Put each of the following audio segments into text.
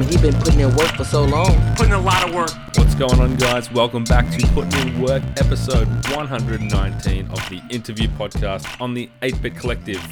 mean, he been putting in work for so long. Putting a lot of work. What's going on, guys? Welcome back to Putting in Work, episode 119 of the interview podcast on the 8 Bit Collective.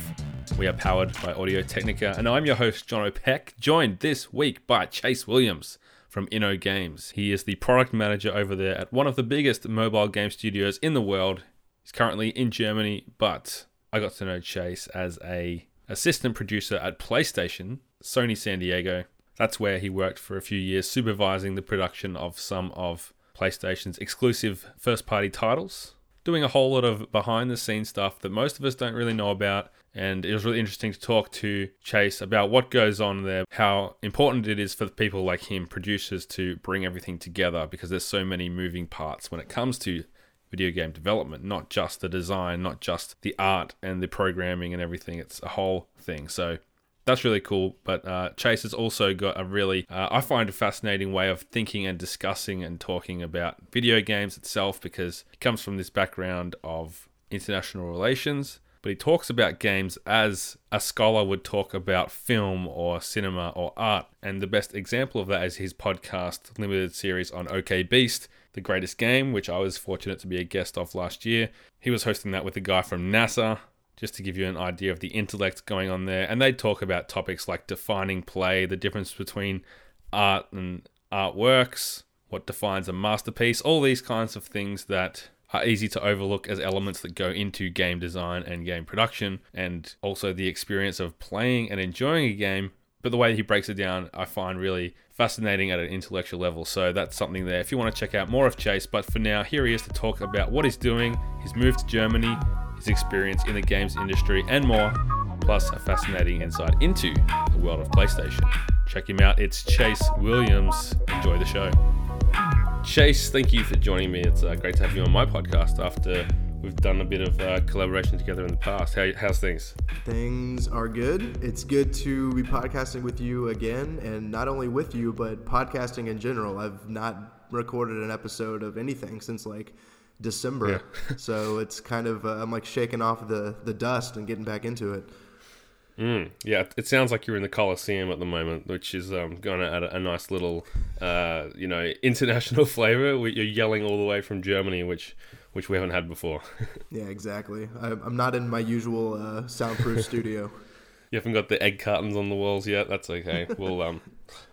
We are powered by Audio Technica, and I'm your host, John O'Peck, joined this week by Chase Williams from InnoGames. He is the product manager over there at one of the biggest mobile game studios in the world. He's currently in Germany, but I got to know Chase as a assistant producer at PlayStation, Sony San Diego. That's where he worked for a few years, supervising the production of some of PlayStation's exclusive first party titles, doing a whole lot of behind the scenes stuff that most of us don't really know about. And it was really interesting to talk to Chase about what goes on there, how important it is for people like him, producers, to bring everything together because there's so many moving parts when it comes to video game development, not just the design, not just the art and the programming and everything. It's a whole thing. So that's really cool. But uh, Chase has also got a really, uh, I find, a fascinating way of thinking and discussing and talking about video games itself because he comes from this background of international relations. But he talks about games as a scholar would talk about film or cinema or art. And the best example of that is his podcast limited series on OK Beast, The Greatest Game, which I was fortunate to be a guest of last year. He was hosting that with a guy from NASA, just to give you an idea of the intellect going on there. And they talk about topics like defining play, the difference between art and artworks, what defines a masterpiece, all these kinds of things that are easy to overlook as elements that go into game design and game production, and also the experience of playing and enjoying a game. But the way he breaks it down, I find really fascinating at an intellectual level. So that's something there if you want to check out more of Chase. But for now, here he is to talk about what he's doing, his move to Germany, his experience in the games industry, and more, plus a fascinating insight into the world of PlayStation. Check him out. It's Chase Williams. Enjoy the show. Chase, thank you for joining me. It's uh, great to have you on my podcast after we've done a bit of uh, collaboration together in the past. How, how's things? Things are good. It's good to be podcasting with you again, and not only with you, but podcasting in general. I've not recorded an episode of anything since like December, yeah. so it's kind of uh, I'm like shaking off the the dust and getting back into it. Mm, yeah, it sounds like you're in the Coliseum at the moment, which is um, going to add a, a, nice little, uh, you know, international flavor. You're yelling all the way from Germany, which which we haven't had before. yeah, exactly. I, am not in my usual uh, soundproof studio. You haven't got the egg cartons on the walls yet. That's okay. We'll um,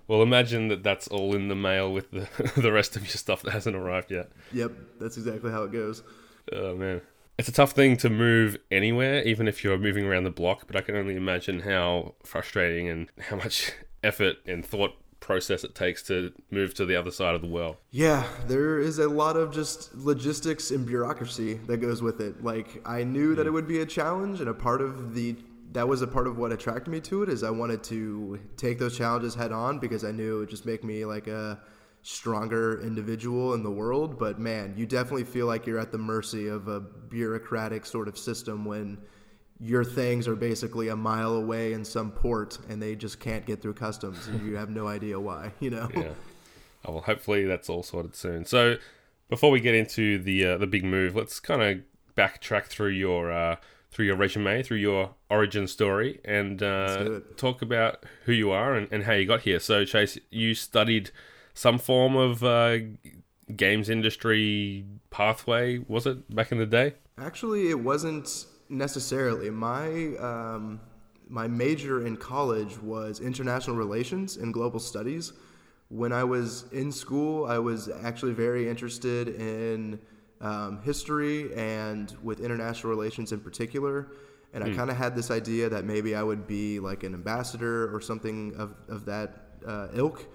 we'll imagine that that's all in the mail with the the rest of your stuff that hasn't arrived yet. Yep, that's exactly how it goes. Oh man it's a tough thing to move anywhere, even if you're moving around the block. But I can only imagine how frustrating and how much effort and thought process it takes to move to the other side of the world. Yeah, there is a lot of just logistics and bureaucracy that goes with it. Like I knew that hmm. it would be a challenge and a part of the that was a part of what attracted me to it is I wanted to take those challenges head on because I knew it would just make me like a stronger individual in the world. But man, you definitely feel like you're at the mercy of a bureaucratic sort of system when your things are basically a mile away in some port and they just can't get through customs and you have no idea why, you know? Yeah. Oh, well, hopefully that's all sorted soon. So before we get into the uh, the big move, let's kind of backtrack through your uh, through your resume, through your origin story, and uh, talk about who you are and, and how you got here. So Chase, you studied some form of uh, games industry pathway? Was it back in the day? Actually, it wasn't necessarily. My um, my major in college was international relations and global studies. When I was in school, I was actually very interested in um, history and with international relations in particular. And I mm. kind of had this idea that maybe I would be like an ambassador or something of, of that uh, ilk.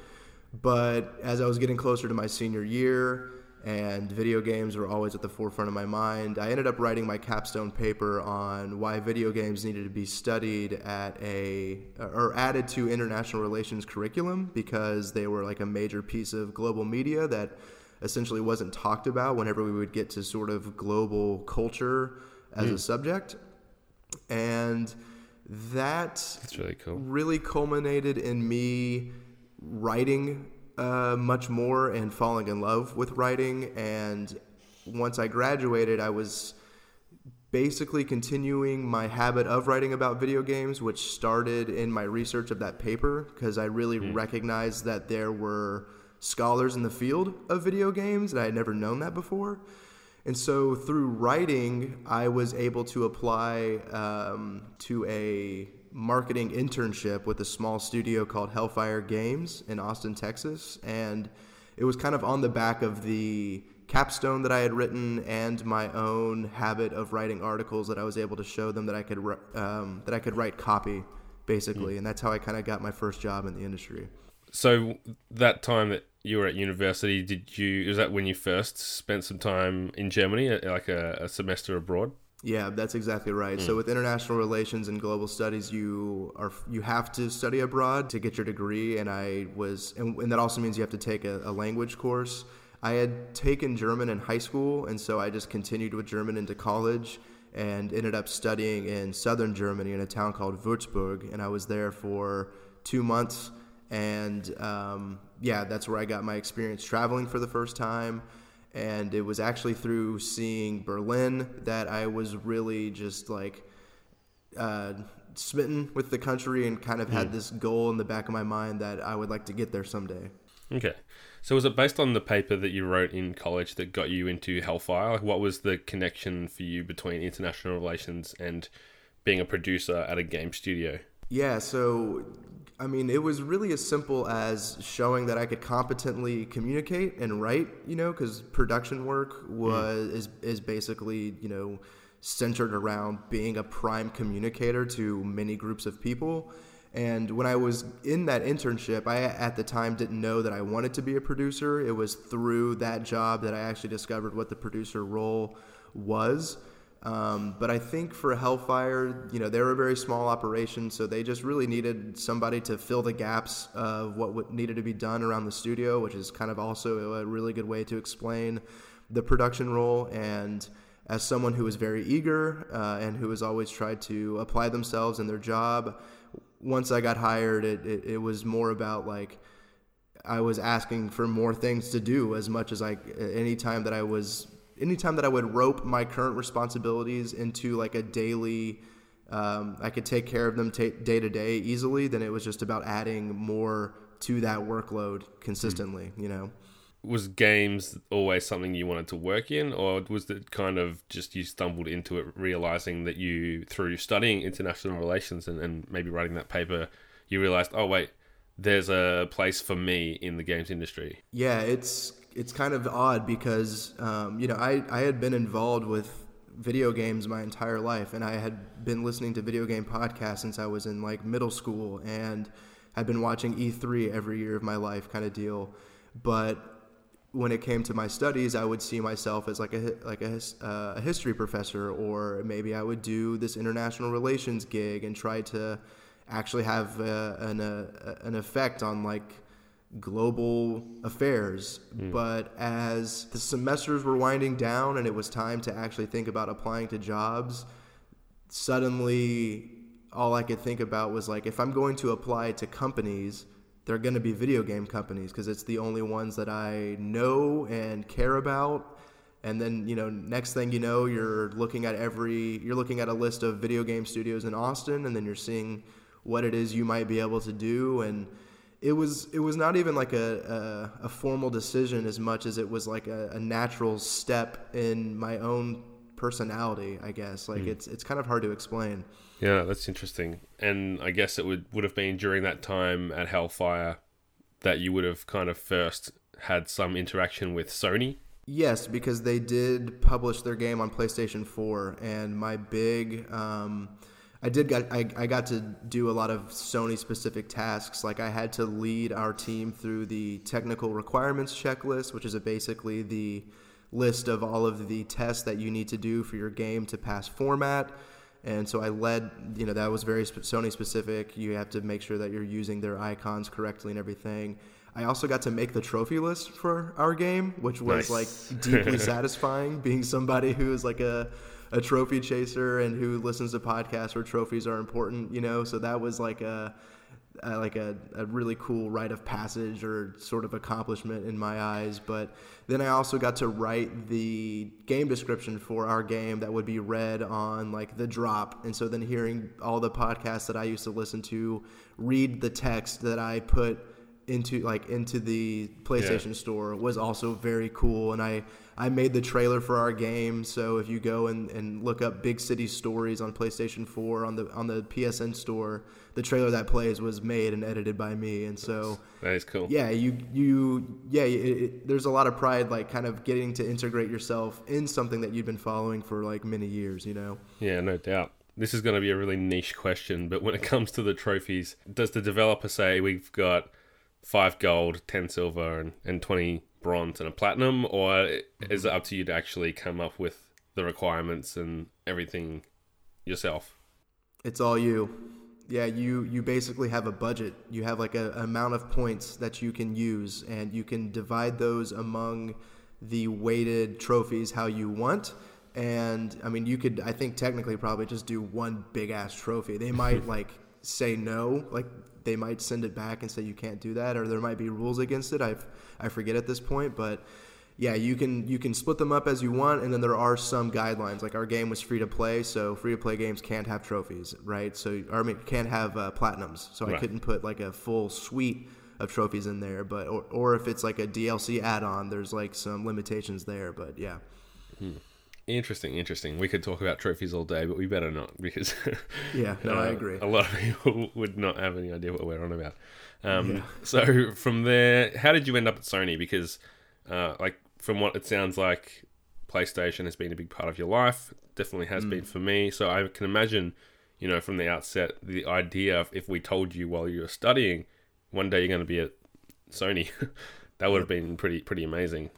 But as I was getting closer to my senior year, and video games were always at the forefront of my mind. I ended up writing my capstone paper on why video games needed to be studied at a or added to international relations curriculum because they were like a major piece of global media that essentially wasn't talked about whenever we would get to sort of global culture as mm. a subject. And that That's really cool. Really culminated in me writing uh, much more and falling in love with writing. And once I graduated, I was basically continuing my habit of writing about video games, which started in my research of that paper because I really recognized that there were scholars in the field of video games, and I had never known that before. And so through writing, I was able to apply um, to a marketing internship with a small studio called Hellfire Games in Austin, Texas. And it was kind of on the back of the capstone that I had written and my own habit of writing articles that I was able to show them that I could um, that I could write copy basically, and that's how I kind of got my first job in the industry. So that time that you were at university, did you? Was that when you first spent some time in Germany, uh, like a, a semester abroad? Yeah, that's exactly right. Mm. So with international relations and global studies, you are you have to study abroad to get your degree, and I was, and, and that also means you have to take a, a language course. I had taken German in high school, and so I just continued with German into college and ended up studying in southern Germany in a town called Würzburg. And I was there for two months. And um, yeah, that's where I got my experience traveling for the first time. And it was actually through seeing Berlin that I was really just like uh, smitten with the country and kind of mm. had hmm. this goal in the back of my mind that I would like to get there someday. Okay. So was it based on the paper that you wrote in college that got you into Hellfire? Like what was the connection for you between international relations and being a producer at a game studio? Yeah, so I mean, it was really as simple as showing that I could competently communicate and write, you know, cuz production work was mm. is is basically, you know, centered around being a prime communicator to many groups of people and when I was in that internship, I at the time didn't know that I wanted to be a producer. It was through that job that I actually discovered what the producer role was. Um, but I think for Hellfire, you know, they were a very small operation, so they just really needed somebody to fill the gaps of what needed to be done around the studio, which is kind of also a really good way to explain the production role. And as someone who was very eager uh, and who has always tried to apply themselves in their job, once I got hired, it, it, it was more about like I was asking for more things to do as much as I any time that I was anytime that I would rope my current responsibilities into like a daily um, I could take care of them t- day to day easily then it was just about adding more to that workload consistently mm. you know was games always something you wanted to work in or was it kind of just you stumbled into it realizing that you through studying international relations and, and maybe writing that paper you realized oh wait there's a place for me in the games industry yeah it's it's kind of odd because um, you know I, I had been involved with video games my entire life and i had been listening to video game podcasts since i was in like middle school and had been watching e3 every year of my life kind of deal. But when it came to my studies, I would see myself as like a like a, uh, a history professor, or maybe I would do this international relations gig and try to actually have uh, an uh, an effect on like global affairs. Mm. But as the semesters were winding down and it was time to actually think about applying to jobs, suddenly all I could think about was like if I'm going to apply to companies they're going to be video game companies because it's the only ones that I know and care about. And then, you know, next thing you know, you're looking at every, you're looking at a list of video game studios in Austin, and then you're seeing what it is you might be able to do. And it was, it was not even like a, a, a formal decision as much as it was like a, a natural step in my own personality, I guess. Like mm. it's, it's kind of hard to explain. Yeah, that's interesting. And I guess it would, would have been during that time at Hellfire that you would have kind of first had some interaction with Sony. Yes, because they did publish their game on PlayStation 4, and my big, um, I did got I, I got to do a lot of Sony specific tasks. Like I had to lead our team through the technical requirements checklist, which is basically the list of all of the tests that you need to do for your game to pass format and so I led, you know, that was very Sony specific. You have to make sure that you're using their icons correctly and everything. I also got to make the trophy list for our game, which was nice. like deeply satisfying being somebody who is like a, a trophy chaser and who listens to podcasts where trophies are important, you know? So that was like a, uh, like a, a really cool rite of passage or sort of accomplishment in my eyes. But then I also got to write the game description for our game that would be read on like the drop. And so then hearing all the podcasts that I used to listen to read the text that I put into like into the PlayStation yeah. Store was also very cool. And I I made the trailer for our game. So if you go and, and look up Big City Stories on PlayStation 4 on the on the PSN Store, the trailer that plays was made and edited by me. And so that is cool. Yeah, you you yeah, it, it, there's a lot of pride like kind of getting to integrate yourself in something that you've been following for like many years. You know. Yeah, no doubt this is going to be a really niche question, but when it comes to the trophies, does the developer say we've got five gold, 10 silver, and, and 20 bronze and a platinum, or is it up to you to actually come up with the requirements and everything yourself? It's all you. Yeah, you you basically have a budget. You have like a, amount of points that you can use, and you can divide those among the weighted trophies how you want. And I mean, you could I think technically probably just do one big ass trophy. They might like say no, like they might send it back and say you can't do that, or there might be rules against it. I I forget at this point, but yeah, you can you can split them up as you want, and then there are some guidelines. Like our game was free to play, so free to play games can't have trophies, right? So I mean, can't have uh, platinums. So right. I couldn't put like a full suite of trophies in there, but or, or if it's like a DLC add-on, there's like some limitations there. But yeah. Hmm. Interesting, interesting. We could talk about trophies all day, but we better not because yeah, no, uh, I agree. A lot of people would not have any idea what we're on about. Um, yeah. So from there, how did you end up at Sony? Because, uh, like, from what it sounds like, PlayStation has been a big part of your life. Definitely has mm. been for me. So I can imagine, you know, from the outset, the idea of if we told you while you were studying, one day you're going to be at Sony, that would have been pretty pretty amazing.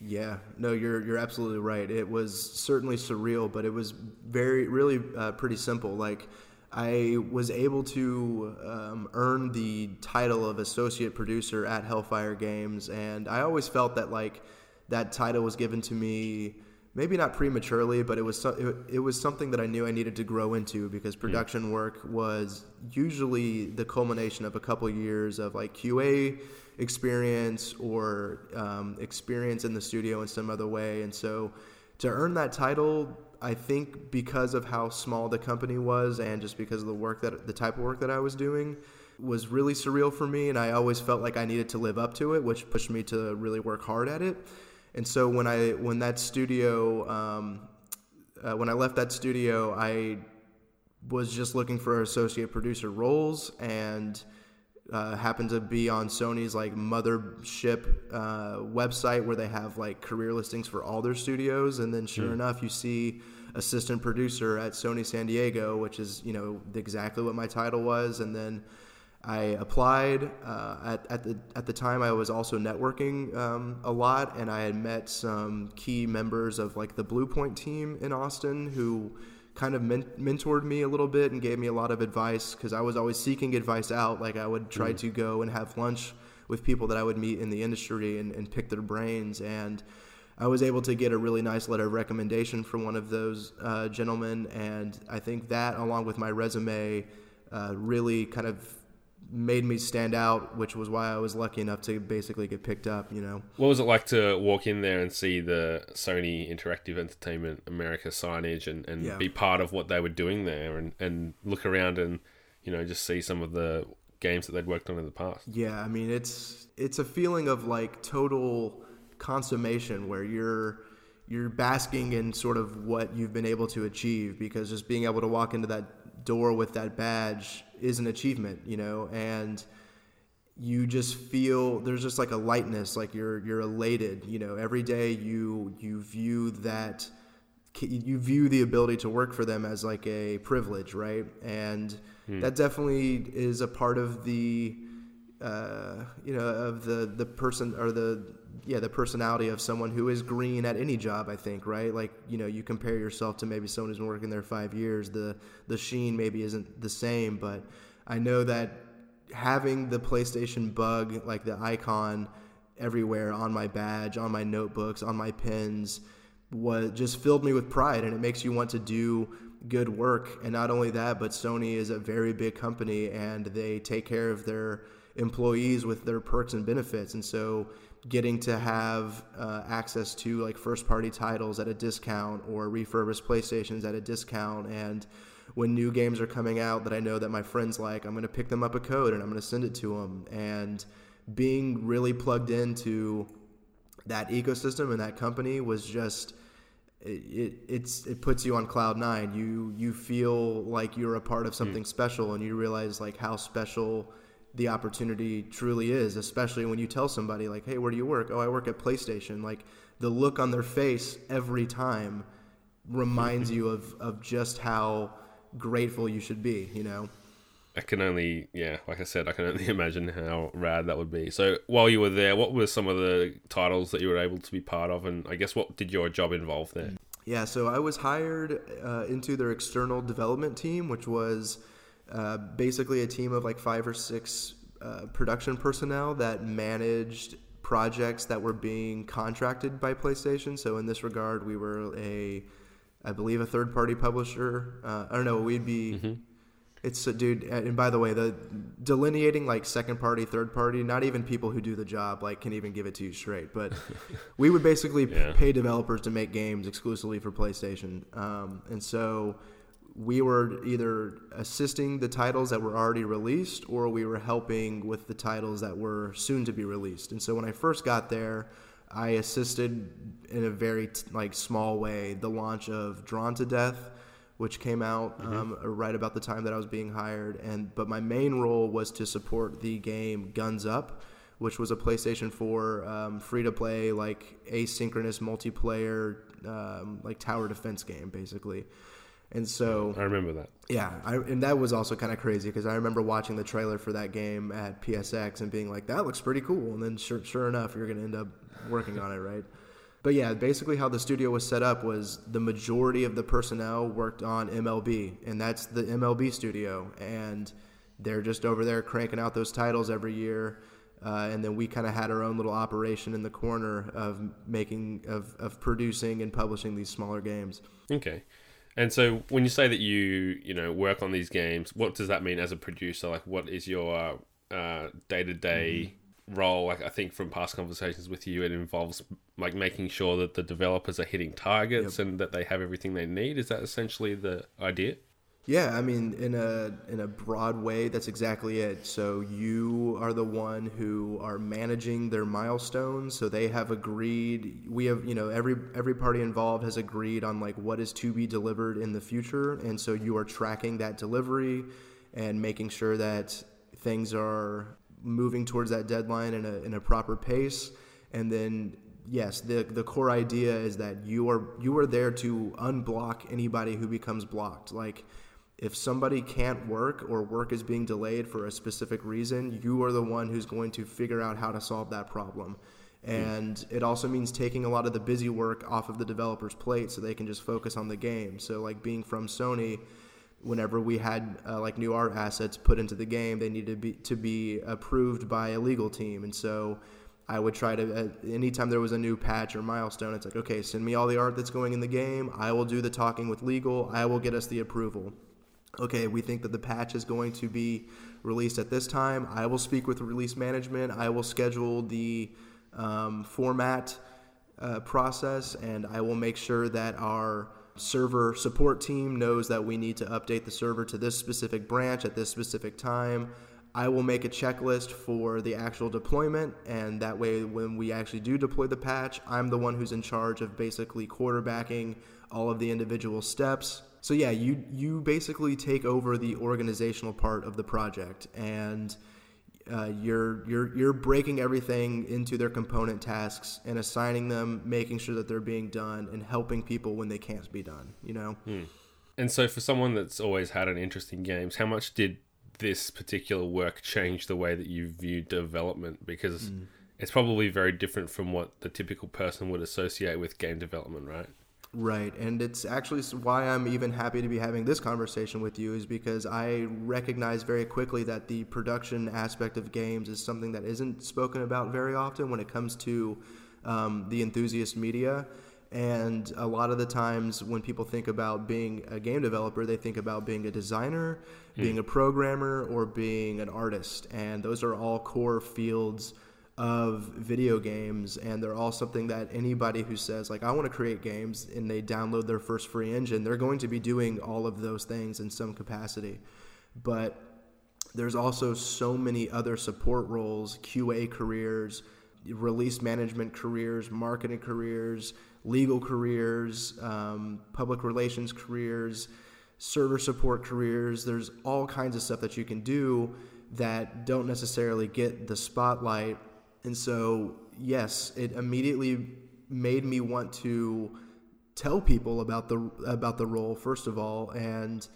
Yeah, no, you're you're absolutely right. It was certainly surreal, but it was very really uh, pretty simple. Like I was able to um, earn the title of associate producer at Hellfire Games, and I always felt that like that title was given to me maybe not prematurely, but it was so, it, it, was something that I knew I needed to grow into because hmm. production work was usually the culmination of a couple years of like QA experience or um, experience in the studio in some other way. And so to earn that title, I think because of how small the company was and just because of the work that the type of work that I was doing was really surreal for me and I always felt like I needed to live up to it, which pushed me to really work hard at it. And so when I when that studio um, uh, when I left that studio, I was just looking for associate producer roles and uh, happened to be on Sony's like mothership uh, website where they have like career listings for all their studios, and then sure mm. enough, you see assistant producer at Sony San Diego, which is you know exactly what my title was, and then. I applied uh, at, at the at the time. I was also networking um, a lot, and I had met some key members of like the Bluepoint team in Austin who kind of men- mentored me a little bit and gave me a lot of advice because I was always seeking advice out. Like I would try mm. to go and have lunch with people that I would meet in the industry and, and pick their brains. And I was able to get a really nice letter of recommendation from one of those uh, gentlemen. And I think that, along with my resume, uh, really kind of made me stand out, which was why I was lucky enough to basically get picked up. You know, what was it like to walk in there and see the Sony Interactive Entertainment America signage and, and yeah. be part of what they were doing there, and, and look around and you know just see some of the games that they'd worked on in the past. Yeah, I mean it's it's a feeling of like total consummation where you're you're basking in sort of what you've been able to achieve because just being able to walk into that door with that badge is an achievement, you know, and you just feel there's just like a lightness, like you're you're elated, you know. Every day you you view that you view the ability to work for them as like a privilege, right? And hmm. that definitely is a part of the uh, you know of the the person or the yeah the personality of someone who is green at any job i think right like you know you compare yourself to maybe someone who's been working there five years the the sheen maybe isn't the same but i know that having the playstation bug like the icon everywhere on my badge on my notebooks on my pens was just filled me with pride and it makes you want to do good work. And not only that, but Sony is a very big company and they take care of their employees with their perks and benefits. And so getting to have uh, access to like first party titles at a discount or refurbished PlayStations at a discount and when new games are coming out that I know that my friends like, I'm going to pick them up a code and I'm going to send it to them. And being really plugged into that ecosystem and that company was just it, it it's it puts you on cloud nine. You you feel like you're a part of something mm. special, and you realize like how special the opportunity truly is. Especially when you tell somebody like, "Hey, where do you work?" "Oh, I work at PlayStation." Like the look on their face every time reminds you of of just how grateful you should be. You know. I can only, yeah, like I said, I can only imagine how rad that would be. So while you were there, what were some of the titles that you were able to be part of, and I guess what did your job involve there? Yeah, so I was hired uh, into their external development team, which was uh, basically a team of like five or six uh, production personnel that managed projects that were being contracted by PlayStation. So in this regard, we were a, I believe, a third-party publisher. Uh, I don't know. We'd be. Mm-hmm it's a dude, and by the way, the delineating like second party, third party, not even people who do the job like can even give it to you straight. But we would basically yeah. pay developers to make games exclusively for PlayStation, um, and so we were either assisting the titles that were already released or we were helping with the titles that were soon to be released. And so when I first got there, I assisted in a very like small way the launch of Drawn to Death which came out mm-hmm. um, right about the time that I was being hired. And but my main role was to support the game Guns Up, which was a PlayStation 4 um, free to play like asynchronous multiplayer um, like tower defense game basically. And so I remember that. Yeah, I, and that was also kind of crazy because I remember watching the trailer for that game at PSX and being like, "That looks pretty cool." And then, sure, sure enough, you're going to end up working on it, right? But yeah, basically how the studio was set up was the majority of the personnel worked on MLB, and that's the MLB studio, and they're just over there cranking out those titles every year. Uh, and then we kind of had our own little operation in the corner of making of, of producing and publishing these smaller games. Okay. And so when you say that you, you know, work on these games, what does that mean as a producer? Like what is your day to day role like i think from past conversations with you it involves like making sure that the developers are hitting targets yep. and that they have everything they need is that essentially the idea yeah i mean in a in a broad way that's exactly it so you are the one who are managing their milestones so they have agreed we have you know every every party involved has agreed on like what is to be delivered in the future and so you are tracking that delivery and making sure that things are moving towards that deadline in a, in a proper pace. And then, yes, the, the core idea is that you are, you are there to unblock anybody who becomes blocked. Like, if somebody can't work or work is being delayed for a specific reason, you are the one who's going to figure out how to solve that problem. And it also means taking a lot of the busy work off of the developer's plate so they can just focus on the game. So, like being from Sony, whenever we had uh, like new art assets put into the game, they needed to be to be approved by a legal team, and so I would try to uh, anytime there was a new patch or milestone, it's like okay, send me all the art that's going in the game. I will do the talking with legal. I will get us the approval. Okay, we think that the patch is going to be released at this time. I will speak with release management. I will schedule the um, format uh, process, and I will make sure that our server support team knows that we need to update the server to this specific branch at this specific time. I will make a checklist for the actual deployment, and that way, when we actually do deploy the patch, I'm the one who's in charge of basically quarterbacking all of the individual steps. So yeah, you you basically take over the organizational part of the project, and uh, you're you're you're breaking everything into their component tasks and assigning them, making sure that they're being done, and helping people when they can't be done. You know. Hmm. And so, for someone that's always had an interest in games, how much did this particular work change the way that you view development? Because mm. it's probably very different from what the typical person would associate with game development, right? Right. And it's actually why I'm even happy to be having this conversation with you, is because I recognize very quickly that the production aspect of games is something that isn't spoken about very often when it comes to um, the enthusiast media. And a lot of the times when people think about being a game developer, they think about being a designer, being a programmer, or being an artist. And those are all core fields of video games and they're all something that anybody who says like I want to create games and they download their first free engine, they're going to be doing all of those things in some capacity. But there's also so many other support roles, QA careers, release management careers, marketing careers, legal careers, um, public relations careers, server support careers. There's all kinds of stuff that you can do that don't necessarily get the spotlight. And so, yes, it immediately made me want to tell people about the about the role first of all and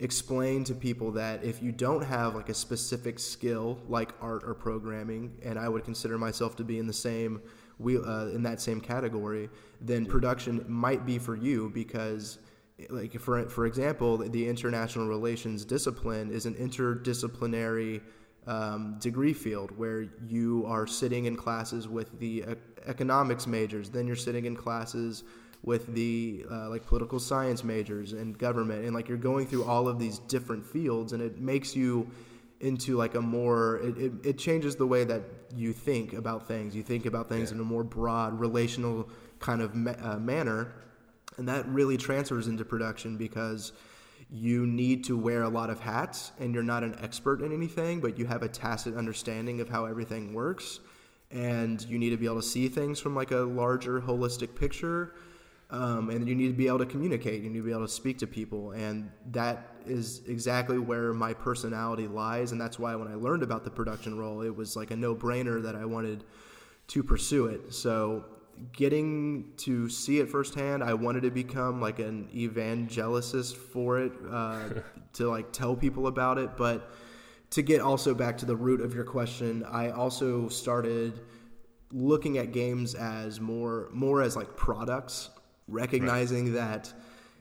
explain to people that if you don't have like a specific skill like art or programming and i would consider myself to be in the same wheel uh, in that same category then production might be for you because like for for example the international relations discipline is an interdisciplinary um, degree field where you are sitting in classes with the economics majors then you're sitting in classes with the uh, like political science majors and government and like you're going through all of these different fields and it makes you into like a more it, it, it changes the way that you think about things you think about things Yeah. in a more broad relational kind of ma- uh, manner and that really transfers into production because you need to wear a lot of hats and you're not an expert in anything but you have a tacit understanding of how everything works and you need to be able to see things from like a larger holistic picture um, and you need to be able to communicate you need to be able to speak to people and that is exactly where my personality lies and that's why when i learned about the production role it was like a no-brainer that i wanted to pursue it. So getting to see it firsthand i wanted to become like an evangelist for it uh, to like tell people about it. But to get also back to the root of your question i also started looking at games as more more as like products recognizing that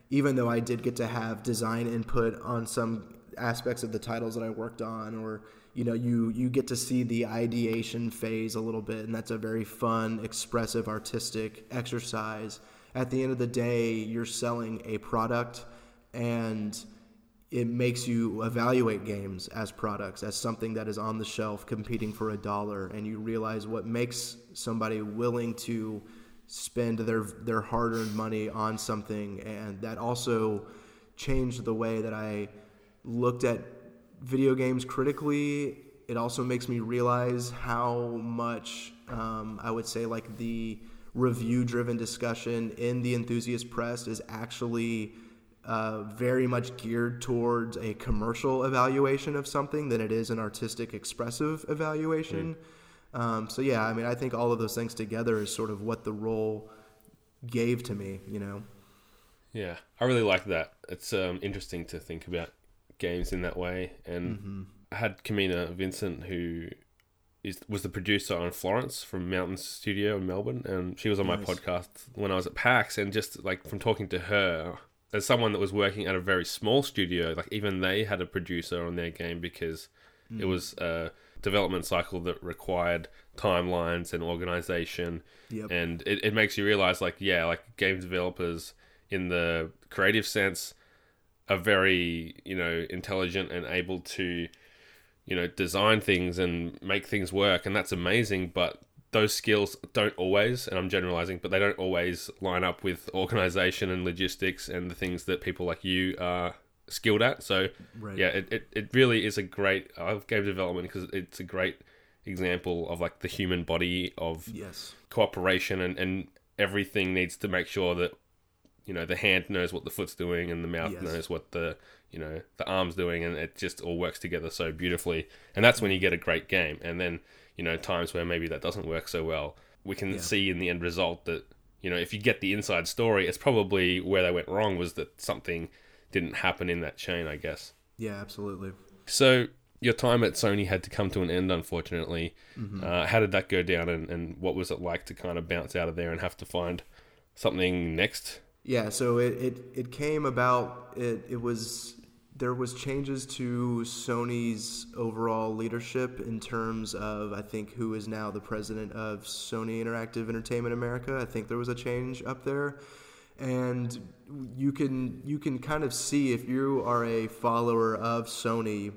even though I did get to have design input on some aspects of the titles that I worked on or you know you you get to see the ideation phase a little bit and that's a very fun expressive artistic exercise. At the end of the day you're selling a product and it makes you evaluate games as products as something that is on the shelf competing for a dollar and you realize what makes somebody willing to spend their their hard-earned money on something. And that also changed the way that I looked at video games critically it also makes me realize how much um, I would say like the review driven discussion in the enthusiast press is actually uh, very much geared towards a commercial evaluation of something than it is an artistic expressive evaluation. Um, so yeah, I mean, I think all of those things together is sort of what the role gave to me. You know. Yeah, I really like that. It's um, interesting to think about games in that way. And mm-hmm. I had Kamina Vincent, who is was the producer on Florence from Mountain Studio in Melbourne, and she was on my podcast when I was at PAX. And just like from talking to her, as someone that was working at a very small studio, like even they had a producer on their game because it mm. was a development cycle that required timelines and organization Yep. and it, it makes you realize like yeah like game developers in the creative sense are very you know intelligent and able to you know design things and make things work and that's amazing but those skills don't always and i'm generalizing but they don't always line up with organization and logistics and the things that people like you are skilled at so Right. yeah it, it, it really is a great i love game development because it's a great example of like the human body of Yes. cooperation and, and everything needs to make sure that you know the hand knows what the foot's doing and the mouth Yes. knows what the you know the arm's doing and it just all works together so beautifully and that's when you get a great game and then you know times where maybe that doesn't work so well we can Yeah. see in the end result that you know if you get the inside story it's probably where they went wrong was that something didn't happen in that chain i guess Yeah, absolutely. so your time at Sony had to come to an end, unfortunately. Mm-hmm. Uh, how did that go down, and, and what was it like to kind of bounce out of there and have to find something next? Yeah, so it, it, it came about, it, it was there was changes to Sony's overall leadership in terms of I think who is now the president of Sony Interactive Entertainment America. I think there was a change up there, and you can you can kind of see if you are a follower of Sony.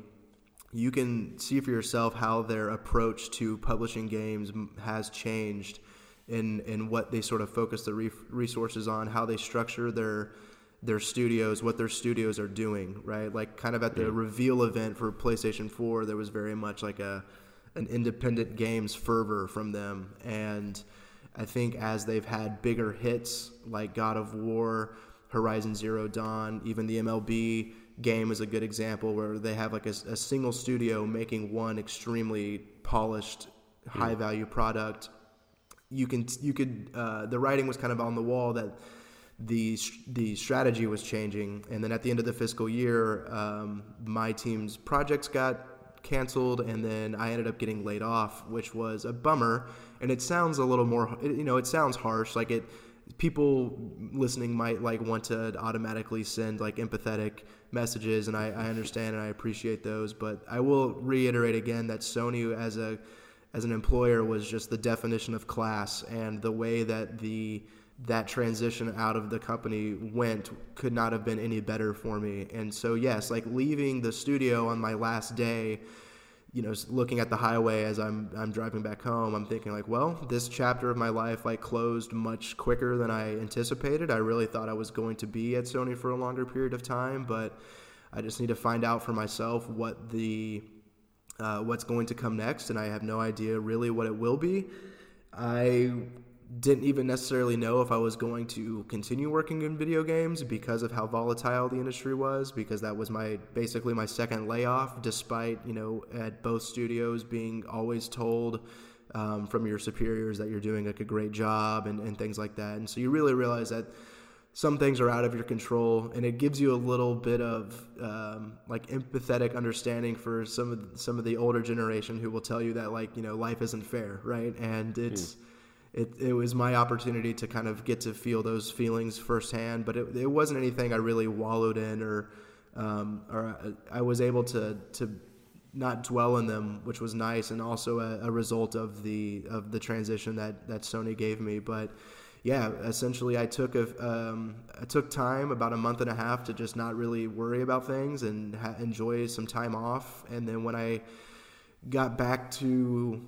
You can see for yourself how their approach to publishing games has changed, in in what they sort of focus the re- resources on, how they structure their their studios, what their studios are doing, right? Like kind of at the reveal event for PlayStation 4, there was very much like a an independent games fervor from them and I think as they've had bigger hits like God of War, Horizon Zero Dawn, even the MLB game is a good example where they have like a, a single studio making one extremely polished, high value product. You can you could uh, the writing was kind of on the wall that the the strategy was changing, and then at the end of the fiscal year, um, my team's projects got canceled, and then I ended up getting laid off, which was a bummer. And it sounds a little more, you know, it sounds harsh. Like it, people listening might like want to automatically send like empathetic messages, and I, I understand and I appreciate those. But I will reiterate again that Sony as a as an employer was just the definition of class, and the way that the that transition out of the company went could not have been any better for me. And so, yes, like leaving the studio on my last day, you know, looking at the highway as I'm I'm driving back home, I'm thinking like, well, this chapter of my life like closed much quicker than I anticipated. I really thought I was going to be at Sony for a longer period of time, but I just need to find out for myself what the uh, what's going to come next, and I have no idea really what it will be. I didn't even necessarily know if I was going to continue working in video games because of how volatile the industry was because that was my basically my second layoff despite you know at both studios being always told um, from your superiors that you're doing like a great job and, and things like that and so you really realize that some things are out of your control and it gives you a little bit of um, like empathetic understanding for some of the, some of the older generation who will tell you that like you know life isn't fair right and it's mm it, it was my opportunity to kind of get to feel those feelings firsthand. But it, it wasn't anything I really wallowed in or um, or I was able to to not dwell in them, which was nice, and also a, a, result of the of the transition that that Sony gave me. But yeah, essentially, I took a um, I took time about a month and a half to just not really worry about things and ha- enjoy some time off. And then when I got back to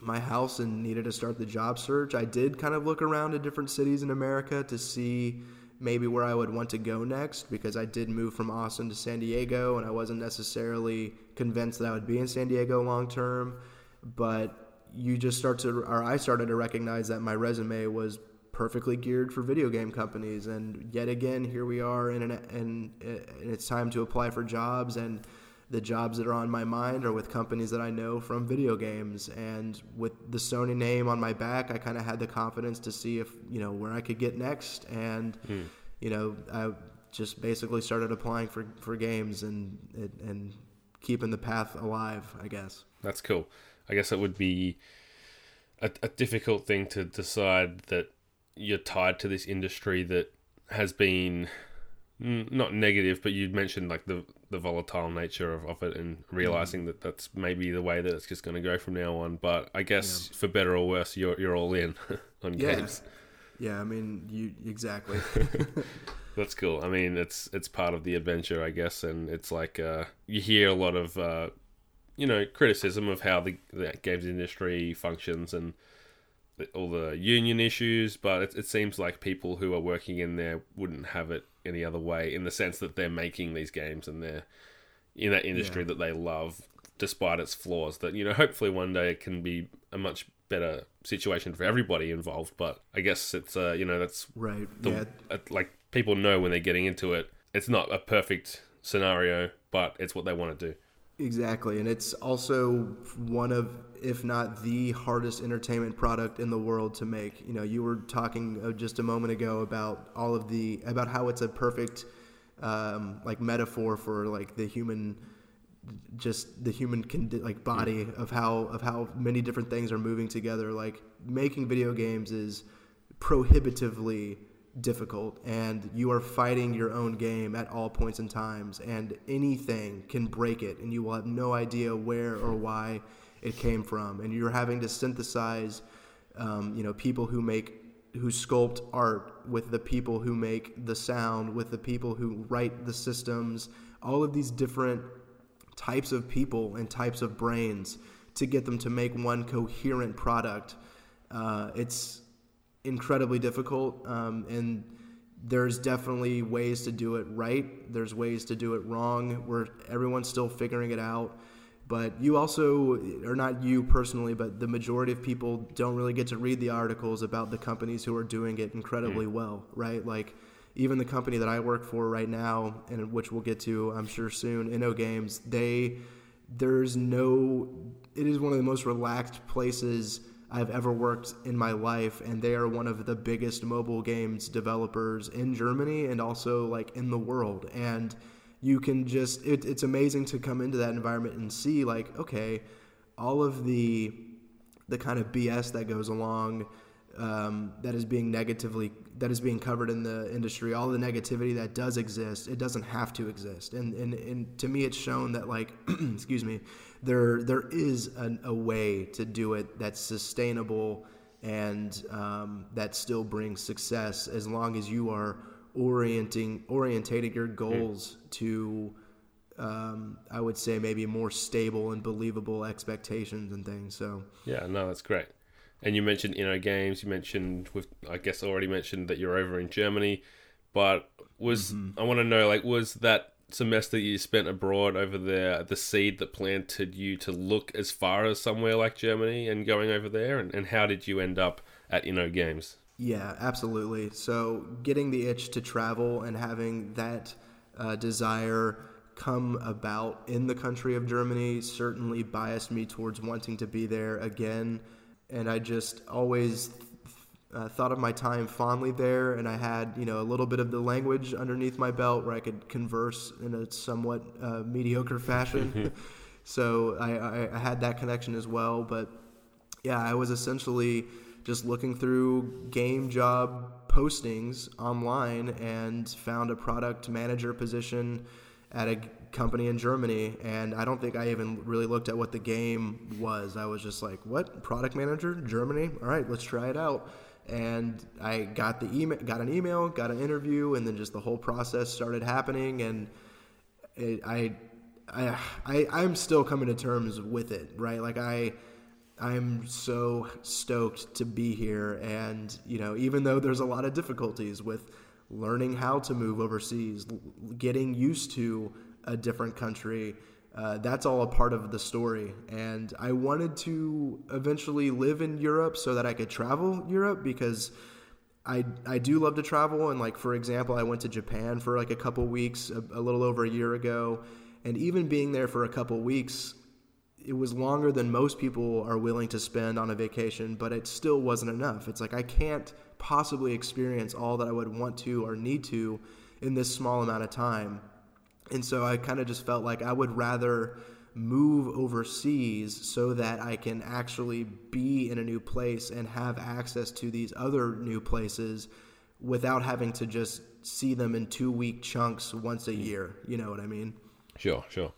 my house and needed to start the job search, I did kind of look around at different cities in America to see maybe where I would want to go next because I did move from Austin to San Diego and I wasn't necessarily convinced that I would be in San Diego long term. But you just start to, or I started to recognize that my resume was perfectly geared for video game companies. And yet again, here we are, and and it's time to apply for jobs and the jobs that are on my mind are with companies that I know from video games. And with the Sony name on my back, I kind of had the confidence to see if, you know, where I could get next. And, mm. you know, I just basically started applying for, for games and, and keeping the path alive, I guess. That's cool. I guess it would be a, a difficult thing to decide that you're tied to this industry that has been not negative, but you mentioned like the the volatile nature of, of it and realizing mm. that that's maybe the way that it's just going to go from now on. But I guess yeah. for better or worse, you're you're all in on yeah. games. Yeah, I mean, you exactly. that's cool. I mean, it's it's part of the adventure, I guess, and it's like uh, you hear a lot of uh, you know criticism of how the, the games industry functions and all the union issues, but it, it seems like people who are working in there wouldn't have it any other way in the sense that they're making these games and they're in that industry yeah. that they love despite its flaws that you know hopefully one day it can be a much better situation for everybody involved but i guess it's uh you know that's right the, yeah. uh, like people know when they're getting into it it's not a perfect scenario but it's what they want to do exactly and it's also one of if not the hardest entertainment product in the world to make. You know, you were talking uh, just a moment ago about all of the about how it's a perfect um, like metaphor for like the human just the human condi- like body of how of how many different things are moving together like making video games is prohibitively difficult and you are fighting your own game at all points and times and anything can break it and you will have no idea where or why it came from. And you're having to synthesize um, you know people who make who sculpt art with the people who make the sound with the people who write the systems all of these different types of people and types of brains to get them to make one coherent product. Uh, it's incredibly difficult, um, and there's definitely ways to do it right. There's ways to do it wrong. Where everyone's still figuring it out. But you also, or not you personally, but the majority of people don't really get to read the articles about the companies who are doing it incredibly mm. well, right? Like even the company that I work for right now, and which we'll get to, I'm sure soon, InnoGames, they there's no. It is one of the most relaxed places I've ever worked in my life, and they are one of the biggest mobile games developers in Germany and also like in the world. And you can just it, it's amazing to come into that environment and see like okay, all of the the kind of BS that goes along um, that is being negatively that is being covered in the industry, all the negativity that does exist, it doesn't have to exist. And and, and to me, it's shown that like, excuse me, there there is an, a way to do it that's sustainable and um, that still brings success as long as you are orienting orientating your goals mm. to um, I would say maybe more stable and believable expectations and things. So yeah, no, that's great. And you mentioned you know InnoGames. You mentioned with I guess already mentioned that you're over in Germany, but was mm-hmm. I want to know like was that semester you spent abroad over there the seed that planted you to look as far as somewhere like Germany and going over there? And, and how did you end up at InnoGames? Yeah, absolutely. So getting the itch to travel and having that uh, desire come about in the country of Germany certainly biased me towards wanting to be there again. And I just always uh, thought of my time fondly there, and I had you know a little bit of the language underneath my belt where I could converse in a somewhat uh, mediocre fashion. so I, I, I, had that connection as well. But yeah, I was essentially just looking through game job postings online and found a product manager position at a company in Germany, and I don't think I even really looked at what the game was. I was just like, "What product manager, Germany? All right, let's try it out." And I got the email, got an email, got an interview, and then just the whole process started happening, and it, I, I, I, I'm still coming to terms with it, right? Like I, I'm so stoked to be here, and you know, even though there's a lot of difficulties with learning how to move overseas, getting used to a different country uh, that's all a part of the story. And I wanted to eventually live in Europe so that I could travel Europe because I, I do love to travel. And, like, for example, I went to Japan for like a couple weeks a, a little over a year ago. And even being there for a couple weeks, it was longer than most people are willing to spend on a vacation, but it still wasn't enough. It's like I can't possibly experience all that I would want to or need to in this small amount of time. And so I kind of just felt like I would rather move overseas so that I can actually be in a new place and have access to these other new places without having to just see them in two week chunks once a mm. year. You know what I mean? Sure, sure.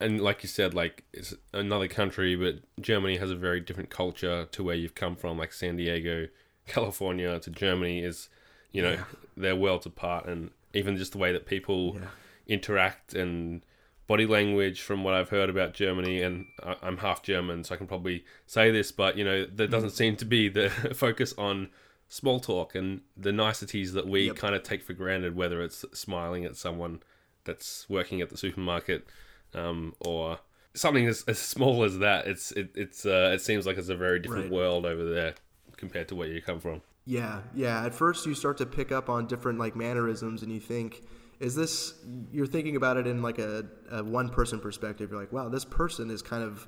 And like you said, like it's another country, but Germany has a very different culture to where you've come from. Like San Diego, California to Germany is, you know, yeah. they're worlds apart, and even just the way that people. Yeah interact and body language from what I've heard about Germany, and I'm half German, so I can probably say this, but you know, there doesn't seem to be the focus on small talk and the niceties that we yep. kind of take for granted, whether it's smiling at someone that's working at the supermarket um, or something as, as small as that. It's it, it's uh, it seems like it's a very different right. world over there compared to where you come from. Yeah, yeah. At first, you start to pick up on different like mannerisms, and you think is this you're thinking about it in like a, a one person perspective. You're like wow this person is kind of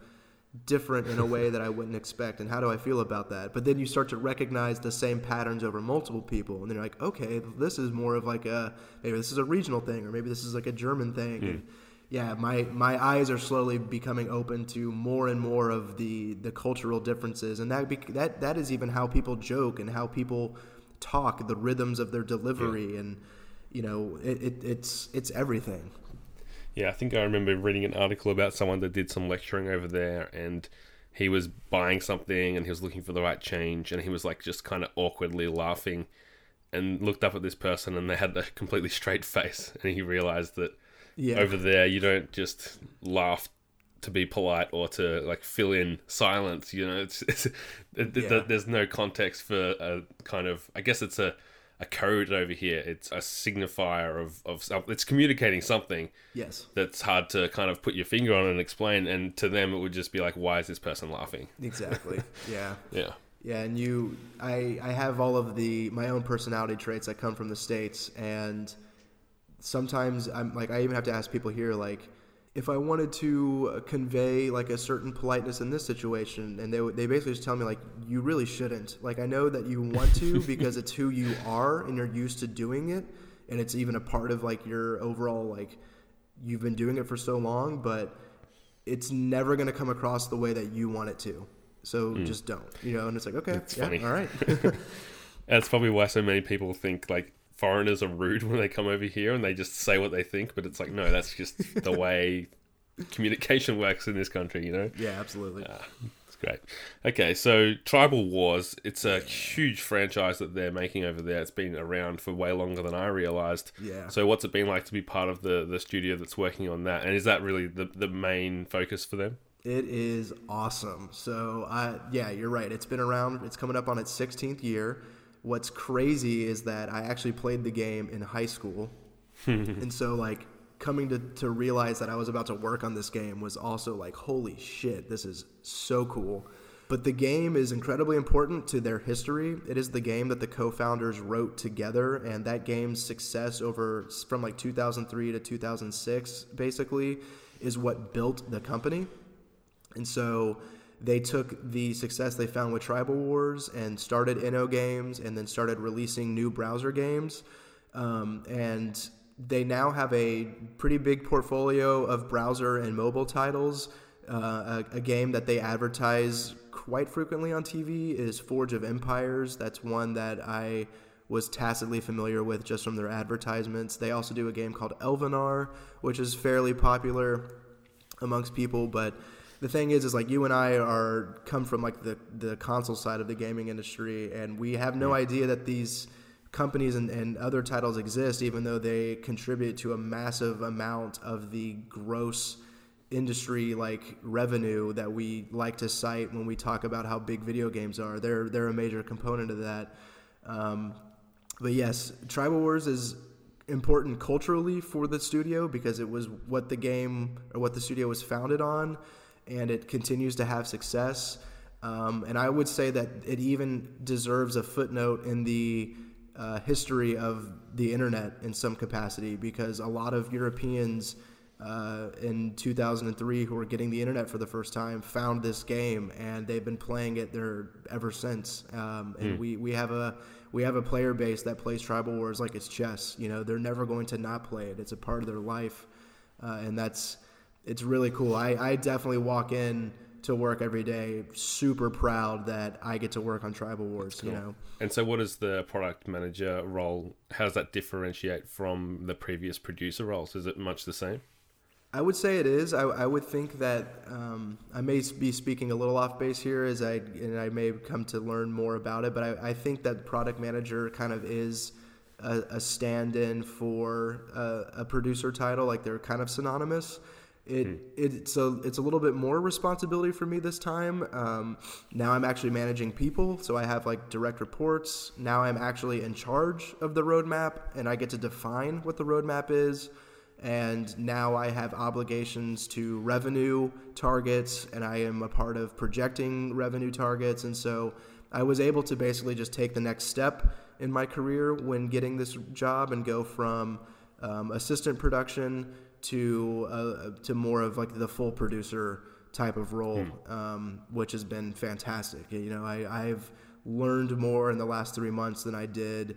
different in a way that i wouldn't expect and how do i feel about that? But then you start to recognize the same patterns over multiple people and then you're like okay this is more of like a maybe this is a regional thing or maybe this is like a german thing. Mm. and yeah my my eyes are slowly becoming open to more and more of the the cultural differences and that be, that that is even how people joke and how people talk, the rhythms of their delivery, and you know, it, it, it's it's everything. Yeah, I think I remember reading an article about someone that did some lecturing over there and he was buying something and he was looking for the right change and he was like just kind of awkwardly laughing and looked up at this person and they had a completely straight face and he realized that Yeah. over there you don't just laugh to be polite or to like fill in silence you know it's, it's it, Yeah. there's no context for a kind of i guess it's a a code over here it's a signifier of of some- it's communicating something Yes. that's hard to kind of put your finger on and explain and to them it would just be like why is this person laughing Exactly. yeah. yeah Yeah, and you, I, I have all of the my own personality traits that come from the states, and sometimes I'm like I even have to ask people here like if I wanted to uh, convey like a certain politeness in this situation, and they they basically just tell me like you really shouldn't. Like I know that you want to because it's who you are and you're used to doing it, and it's even a part of like your overall like you've been doing it for so long, but it's never going to come across the way that you want it to. So hmm. just don't, you know. And it's like, okay, That's yeah, funny. all right, that's probably why so many people think like foreigners are rude when they come over here and they just say what they think but it's like no that's just the way communication works in this country you know yeah, absolutely. Ah, it's great. Okay, so Tribal Wars, it's a huge franchise that they're making over there. It's been around for way longer than I realized. Yeah. So what's it been like to be part of the, the studio that's working on that? And is that really the, the main focus for them? It is awesome. So, I yeah, you're right. It's been around. It's coming up on its 16th year. What's crazy is that I actually played the game in high school, and so like coming to to realize that I was about to work on this game was also like, holy shit, this is so cool. But the game is incredibly important to their history. It is the game that the co-founders wrote together, and that game's success over from like 2003 to 2006, basically, is what built the company. And so they took the success they found with Tribal Wars and started InnoGames and then started releasing new browser games. Um, and they now have a pretty big portfolio of browser and mobile titles. Uh, a, a game that they advertise quite frequently on TV is Forge of Empires. That's one that I was tacitly familiar with just from their advertisements. They also do a game called Elvenar, which is fairly popular amongst people, but the thing is is like you and I are come from like the the console side of the gaming industry and we have no idea that these companies and, and other titles exist even though they contribute to a massive amount of the gross industry like revenue that we like to cite when we talk about how big video games are. They're they're a major component of that. Um, but yes, Tribal Wars is important culturally for the studio because it was what the game or what the studio was founded on, and it continues to have success. Um, and I would say that it even deserves a footnote in the uh, history of the internet in some capacity because a lot of Europeans uh, in 2003 who were getting the internet for the first time found this game and they've been playing it there ever since. Um, and we, we have a we have a player base that plays Tribal Wars like it's chess. You know, they're never going to not play it. It's a part of their life, uh, and that's it's really cool. I, I definitely walk in to work every day super proud that I get to work on Tribal Wars. You know. And so, what is the product manager role? How does that differentiate from the previous producer roles? Is it much the same? I would say it is. I, I would think that um, I may be speaking a little off base here, as I and I may come to learn more about it. But I, I think that product manager kind of is a, a stand-in for a, a producer title. Like they're kind of synonymous. It it's a it's a little bit more responsibility for me this time. Um, now I'm actually managing people, so I have like direct reports. Now I'm actually in charge of the roadmap, and I get to define what the roadmap is and now I have obligations to revenue targets, and I am a part of projecting revenue targets. And so I was able to basically just take the next step in my career when getting this job and go from um, assistant production to uh, to more of like the full producer type of role, um, which has been fantastic. You know, I, I've learned more in the last three months than I did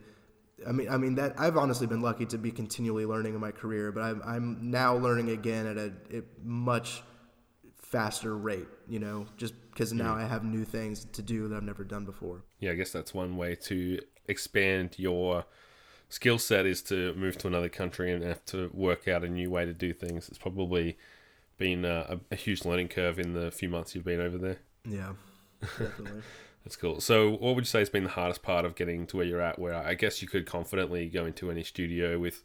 I mean, I mean that I've honestly been lucky to be continually learning in my career, but I'm, I'm now learning again at a, a much faster rate. You know, just because now I have new things to do that I've never done before. Yeah, I guess that's one way to expand your skill set is to move to another country and have to work out a new way to do things. It's probably been a, a huge learning curve in the few months you've been over there. Yeah, definitely. That's cool. So, what would you say has been the hardest part of getting to where you're at? Where I guess you could confidently go into any studio with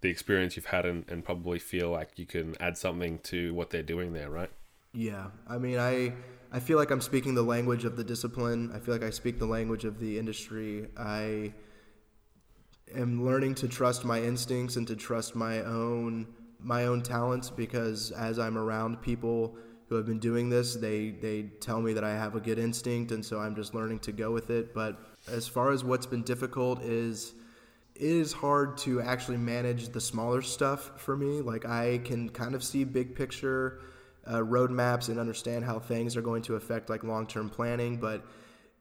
the experience you've had and, and probably feel like you can add something to what they're doing there, right? Yeah, I mean, I I feel like I'm speaking the language of the discipline. I feel like I speak the language of the industry. I am learning to trust my instincts and to trust my own my own talents because as I'm around people who have been doing this, they they tell me that I have a good instinct, and so I'm just learning to go with it. But as far as what's been difficult is it is hard to actually manage the smaller stuff for me. Like I can kind of see big picture uh, roadmaps and understand how things are going to affect like long term planning, but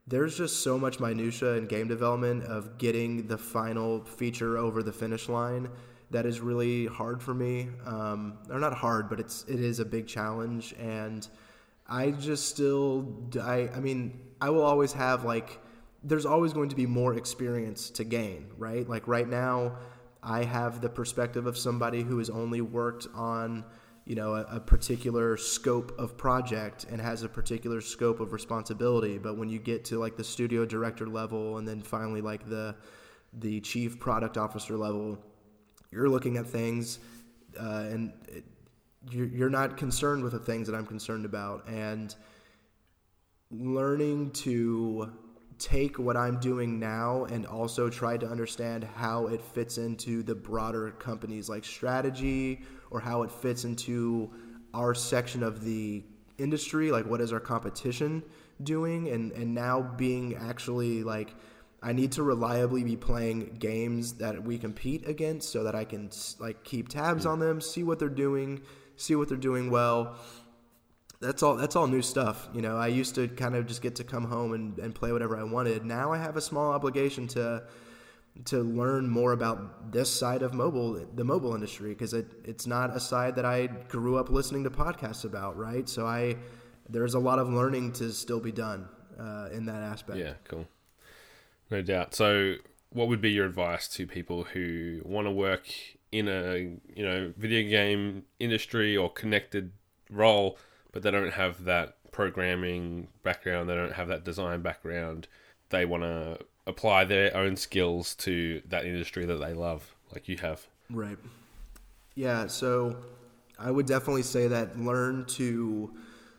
there's just so much minutia in game development of getting the final feature over the finish line that is really hard for me. Um, or not hard, but it's it is a big challenge, and I just still I I mean I will always have like there's always going to be more experience to gain, right? Like right now, I have the perspective of somebody who has only worked on you know a, a, particular scope of project and has a particular scope of responsibility but when you get to like the studio director level and then finally like the the chief product officer level you're looking at things uh, and it, you're, you're not concerned with the things that I'm concerned about. And learning to take what I'm doing now and also try to understand how it fits into the broader company's like strategy or how it fits into our section of the industry like what is our competition doing and and now being actually like I need to reliably be playing games that we compete against so that I can like keep tabs on them, see what they're doing, see what they're doing well. That's all that's all new stuff. You know, I used to kind of just get to come home and, and play whatever I wanted. Now I have a small obligation to to learn more about this side of mobile the mobile industry because it, it's not a side that I grew up listening to podcasts about, right? So I there's a lot of learning to still be done uh, in that aspect. Yeah, cool. No doubt. So, what would be your advice to people who want to work in a you know video game industry or connected role, but they don't have that programming background, they don't have that design background. They want to apply their own skills to that industry that they love, like you have. Right. Yeah. So, I would definitely say that learn to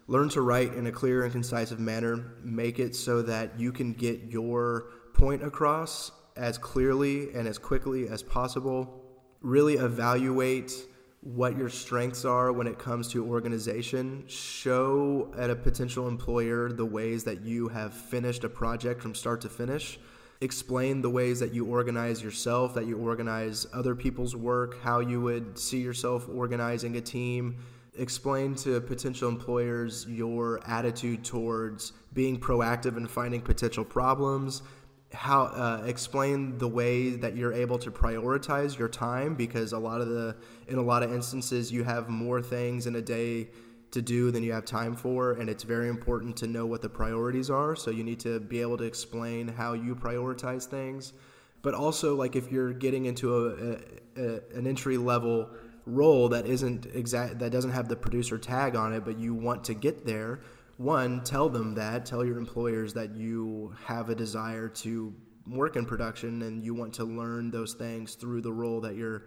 learn to write in a clear and concise manner. Make it so that you can get your point across as clearly and as quickly as possible. Really evaluate what your strengths are when it comes to organization. Show at a potential employer the ways that you have finished a project from start to finish. Explain the ways that you organize yourself, that you organize other people's work, how you would see yourself organizing a team. Explain to potential employers your attitude towards being proactive and finding potential problems, how uh, explain the way that you're able to prioritize your time because a lot of the in a lot of instances you have more things in a day to do than you have time for and it's very important to know what the priorities are. So you need to be able to explain how you prioritize things. But also like if you're getting into a, a, a an entry level role that isn't exact that doesn't have the producer tag on it but you want to get there one, tell them that, tell your employers that you have a desire to work in production and you want to learn those things through the role that you're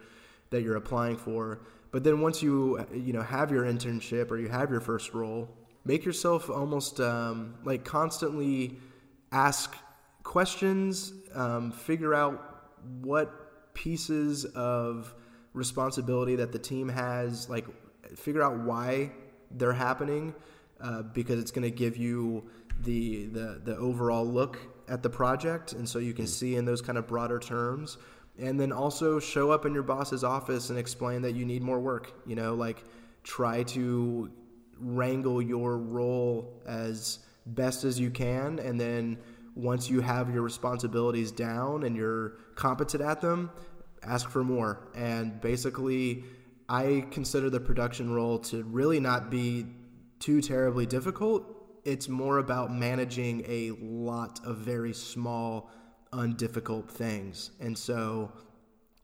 that you're applying for. But then once you you know have your internship or you have your first role, make yourself almost um, like constantly ask questions, um, figure out what pieces of responsibility that the team has, like figure out why they're happening uh, because it's going to give you the, the the overall look at the project, and so you can see in those kind of broader terms. And then also show up in your boss's office and explain that you need more work. You know, like try to wrangle your role as best as you can, and then once you have your responsibilities down and you're competent at them, ask for more. And basically, I consider the production role to really not be too terribly difficult. It's more about managing a lot of very small undifficult things. And so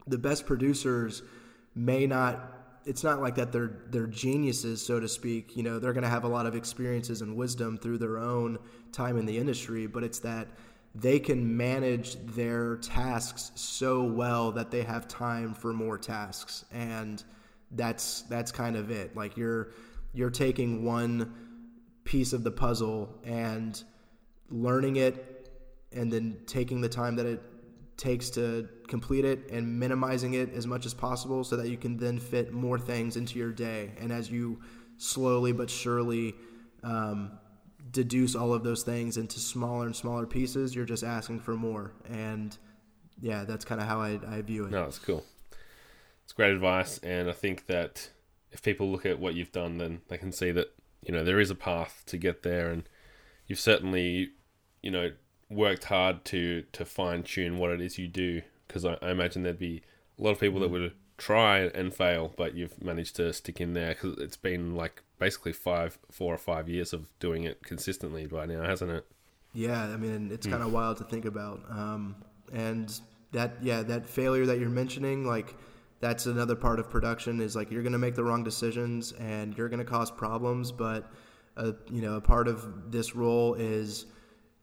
the best producers may not it's not like that they're they're geniuses so to speak you know they're going to have a lot of experiences and wisdom through their own time in the industry but it's that they can manage their tasks so well that they have time for more tasks and that's that's kind of it like you're you're taking one piece of the puzzle and learning it and then taking the time that it takes to complete it and minimizing it as much as possible so that you can then fit more things into your day. And as you slowly but surely um, deduce all of those things into smaller and smaller pieces, you're just asking for more. And yeah, that's kind of how I, I view it. No, it's cool. It's great advice. And I think that if people look at what you've done, then they can see that, you know, there is a path to get there. And you've certainly, you know, worked hard to to fine tune what it is you do because I, I, imagine there'd be a lot of people that mm. would try and fail, but you've managed to stick in there because it's been like basically five, four or five years of doing it consistently by now, hasn't it? Yeah, I mean it's mm. kind of wild to think about, um, and that yeah that failure that you're mentioning like that's another part of production is like you're going to make the wrong decisions and you're going to cause problems but uh, you know a part of this role is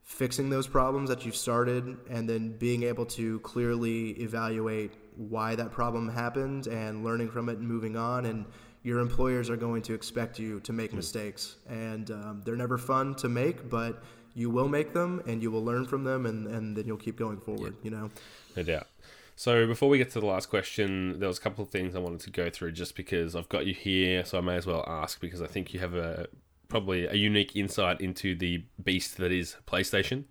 fixing those problems that you've started and then being able to clearly evaluate why that problem happened and learning from it and moving on and your employers are going to expect you to make mm. mistakes and um, they're never fun to make but you will make them and you will learn from them and, and then you'll keep going forward yeah. you know no doubt so before we get to the last question there was a couple of things i wanted to go through just because i've got you here so i may as well ask because i think you have a probably a unique insight into the beast that is PlayStation.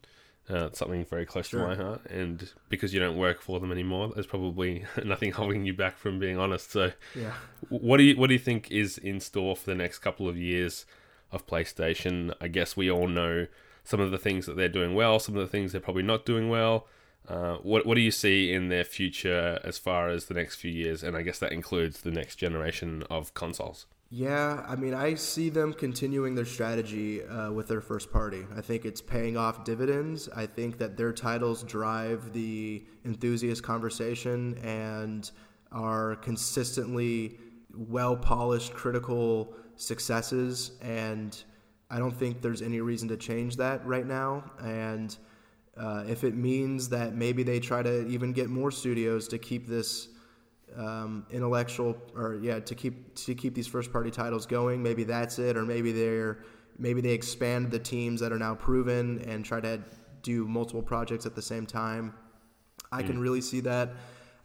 Uh, it's something very close sure. to my heart, and because you don't work for them anymore, there's probably nothing holding you back from being honest. So, yeah, what do you what do you think is in store for the next couple of years of PlayStation? I guess we all know some of the things that they're doing well, some of the things they're probably not doing well. Uh, what what do you see in their future as far as the next few years? And I guess that includes the next generation of consoles. Yeah, I mean, I see them continuing their strategy uh, with their first party. I think it's paying off dividends. I think that their titles drive the enthusiast conversation and are consistently well polished, critical successes. And I don't think there's any reason to change that right now. And uh, if it means that maybe they try to even get more studios to keep this um, intellectual or yeah to keep to keep these first party titles going. Maybe that's it, or maybe they're maybe they expand the teams that are now proven and try to do multiple projects at the same time. I mm. can really see that.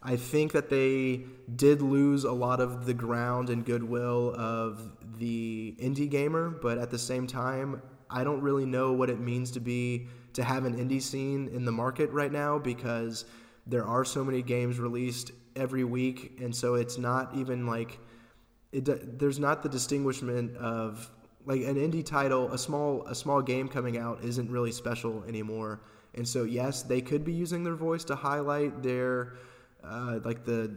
I think that they did lose a lot of the ground and goodwill of the indie gamer, but at the same time, I don't really know what it means to be to have an indie scene in the market right now because there are so many games released every week, and so it's not even like it. There's not the distinguishment of like an indie title, a small a small game coming out isn't really special anymore. And so yes, they could be using their voice to highlight their uh, like the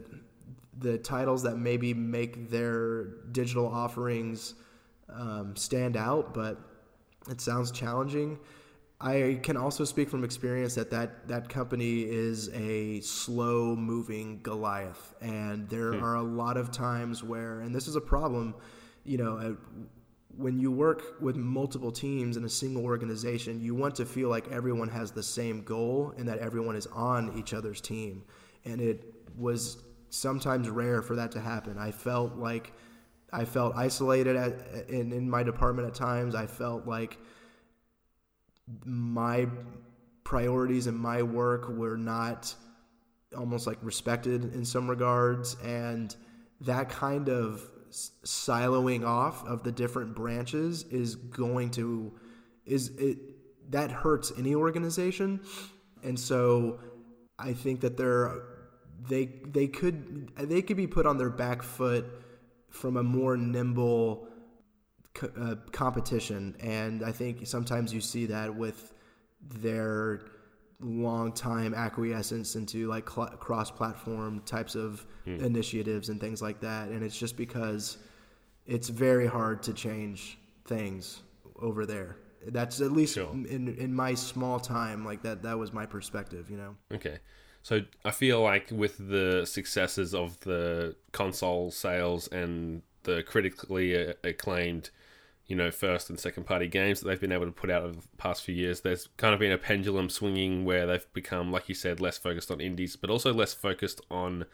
the titles that maybe make their digital offerings um, stand out, but it sounds challenging. I can also speak from experience that that, that company is a slow moving Goliath. And there hmm. are a lot of times where, and this is a problem, you know, when you work with multiple teams in a single organization, you want to feel like everyone has the same goal and that everyone is on each other's team. And it was sometimes rare for that to happen. I felt like I felt isolated at, in, in my department at times. I felt like my priorities and my work were not almost like respected in some regards and that kind of siloing off of the different branches is going to is it that hurts any organization and so i think that they're they they could they could be put on their back foot from a more nimble uh, competition, and I think sometimes you see that with their long time acquiescence into like cl- cross platform types of hmm. initiatives and things like that, and it's just because it's very hard to change things over there. That's at least Sure. in in my small time, like that. That was my perspective, you know. Okay. So I feel like with the successes of the console sales and the critically a- acclaimed, you know, first and second party games that they've been able to put out over the past few years, there's kind of been a pendulum swinging where they've become, like you said, less focused on indies, but also less focused on,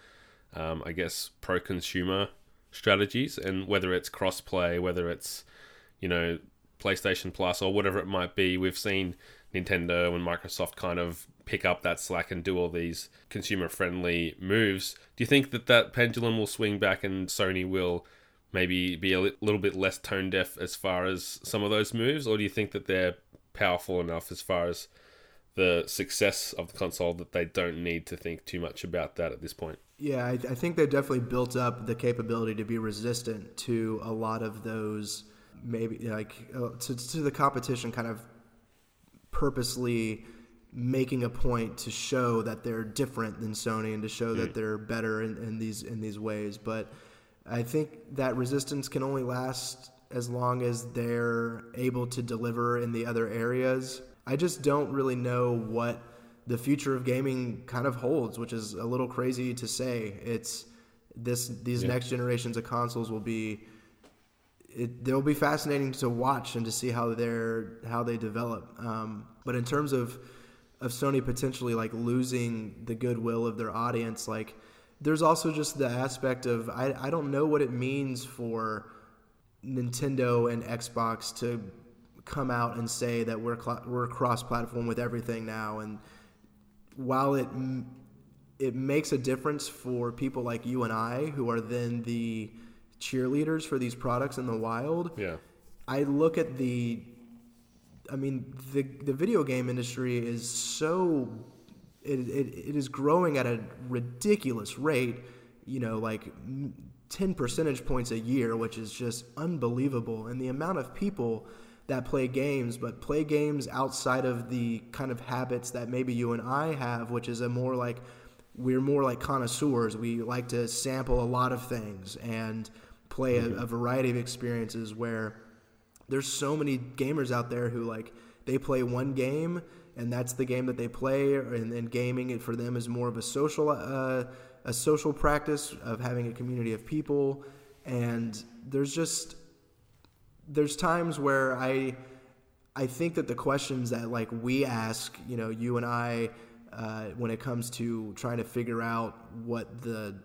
um, I guess, pro consumer strategies and whether it's cross play, whether it's, you know, PlayStation Plus or whatever it might be. We've seen Nintendo and Microsoft kind of pick up that slack and do all these consumer friendly moves. Do you think that that pendulum will swing back and Sony will maybe be a li- little bit less tone deaf as far as some of those moves, or do you think that they're powerful enough as far as the success of the console that they don't need to think too much about that at this point? Yeah, I, I think they've definitely built up the capability to be resistant to a lot of those, maybe like uh, to, to the competition, kind of purposely making a point to show that they're different than Sony and to show that they're better in, in these in these ways. But I think that resistance can only last as long as they're able to deliver in the other areas. I just don't really know what the future of gaming kind of holds, which is a little crazy to say. It's this these Yeah. next generations of consoles will be it, they'll be fascinating to watch and to see how they're how they develop. Um, but in terms of of Sony potentially like losing the goodwill of their audience, like there's also just the aspect of I, I don't know what it means for Nintendo and Xbox to come out and say that we're cl- we're cross platform with everything now and while it m- it makes a difference for people like you and I who are then the cheerleaders for these products in the wild Yeah. I look at the I mean the the video game industry is so it, it, it is growing at a ridiculous rate, you know, like 10 percentage points a year, which is just unbelievable. And the amount of people that play games, but play games outside of the kind of habits that maybe you and I have, which is a more like we're more like connoisseurs. We like to sample a lot of things and play a, mm-hmm. a variety of experiences where there's so many gamers out there who like they play one game and that's the game that they play and then gaming for them is more of a social uh, a social practice of having a community of people. And there's just there's times where I I think that the questions that like we ask, you know, you and I, uh, when it comes to trying to figure out what the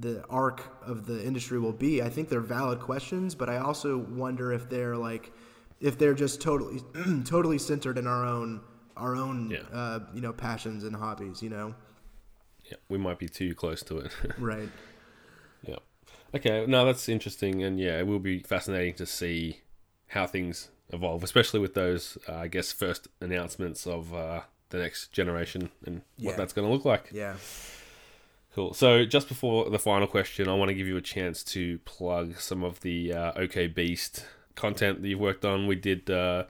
the arc of the industry will be, I think they're valid questions, but I also wonder if they're like if they're just totally totally centered in our own our own Yeah. uh, you know passions and hobbies, you know. Yeah. We might be too close to it. Right. Yeah. Okay. No, that's interesting, and yeah, it will be fascinating to see how things evolve, especially with those, uh, I guess, first announcements of uh, the next generation and what that's going to look like. Yeah. Cool. So, just before the final question, I want to give you a chance to plug some of the uh, OK Beast content that you've worked on. We did uh,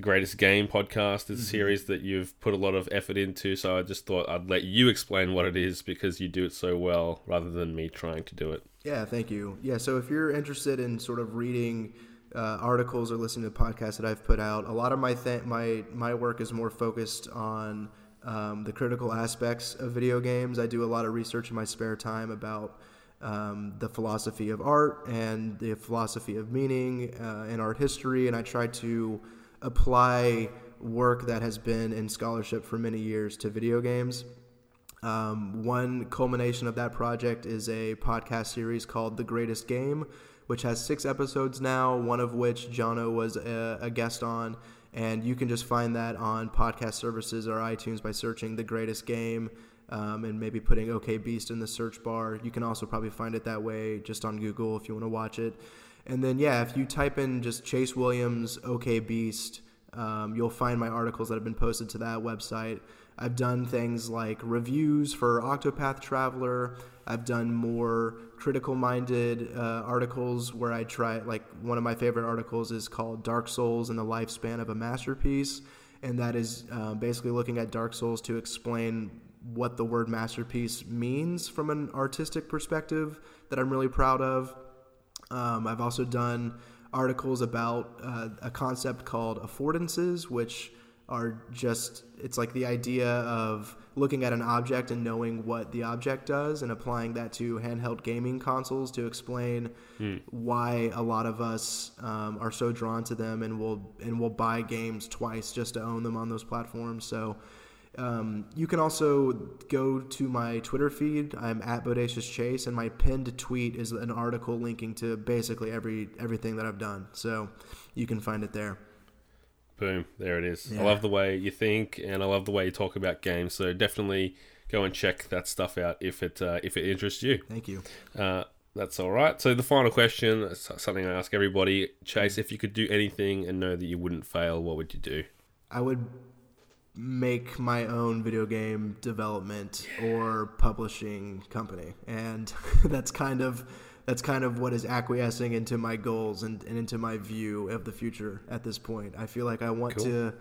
the Greatest Game podcast, it's a series that you've put a lot of effort into. So, I just thought I'd let you explain what it is because you do it so well rather than me trying to do it. Yeah, thank you. Yeah, so if you're interested in sort of reading uh, articles or listening to podcasts that I've put out, a lot of my th- my my work is more focused on um, the critical aspects of video games. I do a lot of research in my spare time about um, the philosophy of art and the philosophy of meaning uh, and art history, and I try to apply work that has been in scholarship for many years to video games. Um, one culmination of that project is a podcast series called The Greatest Game, which has six episodes now, one of which Jono was a, a guest on. And you can just find that on podcast services or iTunes by searching The Greatest Game um, and maybe putting OK Beast in the search bar. You can also probably find it that way just on Google if you want to watch it. And then, yeah, if you type in just Chase Williams, OK Beast, um, you'll find my articles that have been posted to that website. I've done things like reviews for Octopath Traveler. I've done more critical minded uh, articles where I try, like, one of my favorite articles is called Dark Souls and the Lifespan of a Masterpiece. And that is uh, basically looking at Dark Souls to explain what the word masterpiece means from an artistic perspective that I'm really proud of. Um, I've also done articles about uh, a concept called affordances, which are just it's like the idea of looking at an object and knowing what the object does and applying that to handheld gaming consoles to explain why a lot of us um, are so drawn to them and will and will buy games twice just to own them on those platforms. So um, you can also go to my Twitter feed. I'm at Bodacious Chase, and my pinned tweet is an article linking to basically every everything that I've done. So you can find it there. Boom, there it is. I love the way you think, and I love the way you talk about games. So definitely go and check that stuff out if it uh, if it interests you. Thank you. Uh, that's all right. So the final question, something I ask everybody, Chase. If you could do anything and know that you wouldn't fail, what would you do? I would make my own video game development or publishing company, and that's kind of that's kind of what is acquiescing into my goals and, and into my view of the future at this point. I feel like I want Cool. to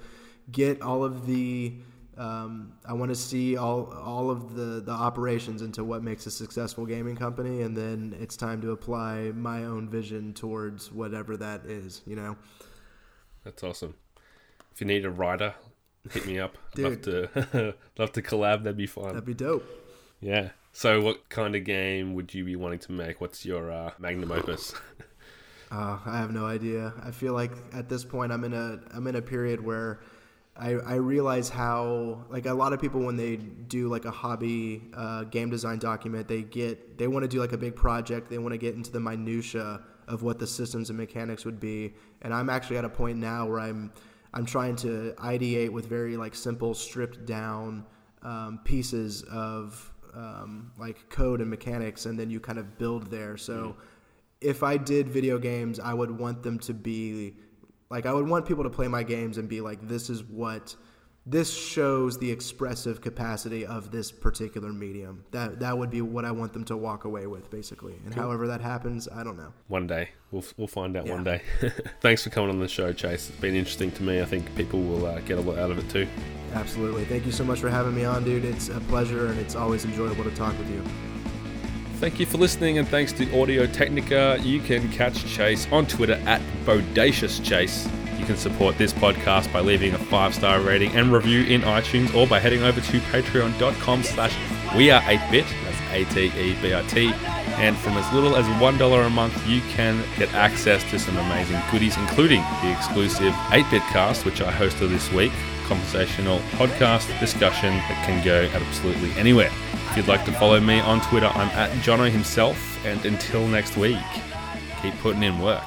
get all of the um, I want to see all all of the the operations into what makes a successful gaming company, and then it's time to apply my own vision towards whatever that is. You know. That's awesome. If you need a writer, hit me up. love to love to collab. That'd be fun. That'd be dope. Yeah. So, what kind of game would you be wanting to make? What's your uh, magnum opus? Uh, I have no idea. I feel like at this point I'm in a I'm in a period where I, I realize how like a lot of people when they do like a hobby uh, game design document they get they want to do like a big project they want to get into the minutia of what the systems and mechanics would be and I'm actually at a point now where I'm I'm trying to ideate with very like simple stripped down um, pieces of um, like code and mechanics and then you kind of build there. So if I did video games, I would want them to be like I would want people to play my games and be like, this is what this shows the expressive capacity of this particular medium. That that would be what I want them to walk away with, basically. And however that happens, I don't know. One day. We'll, we'll find out one day. Thanks for coming on the show, Chase. It's been interesting to me. I think people will uh, get a lot out of it too. Absolutely. Thank you so much for having me on, dude. It's a pleasure and it's always enjoyable to talk with you. Thank you for listening, and thanks to Audio Technica. You can catch Chase on Twitter at Bodacious Chase. You can support this podcast by leaving a five-star rating and review in iTunes, or by heading over to patreon.com slash we are 8bit. That's A-T-E-B-I-T. And from as little as $1 a month, you can get access to some amazing goodies, including the exclusive 8-bit cast, which I hosted this week, conversational podcast discussion that can go absolutely anywhere. If you'd like to follow me on Twitter, I'm at Jono himself. And until next week, keep putting in work.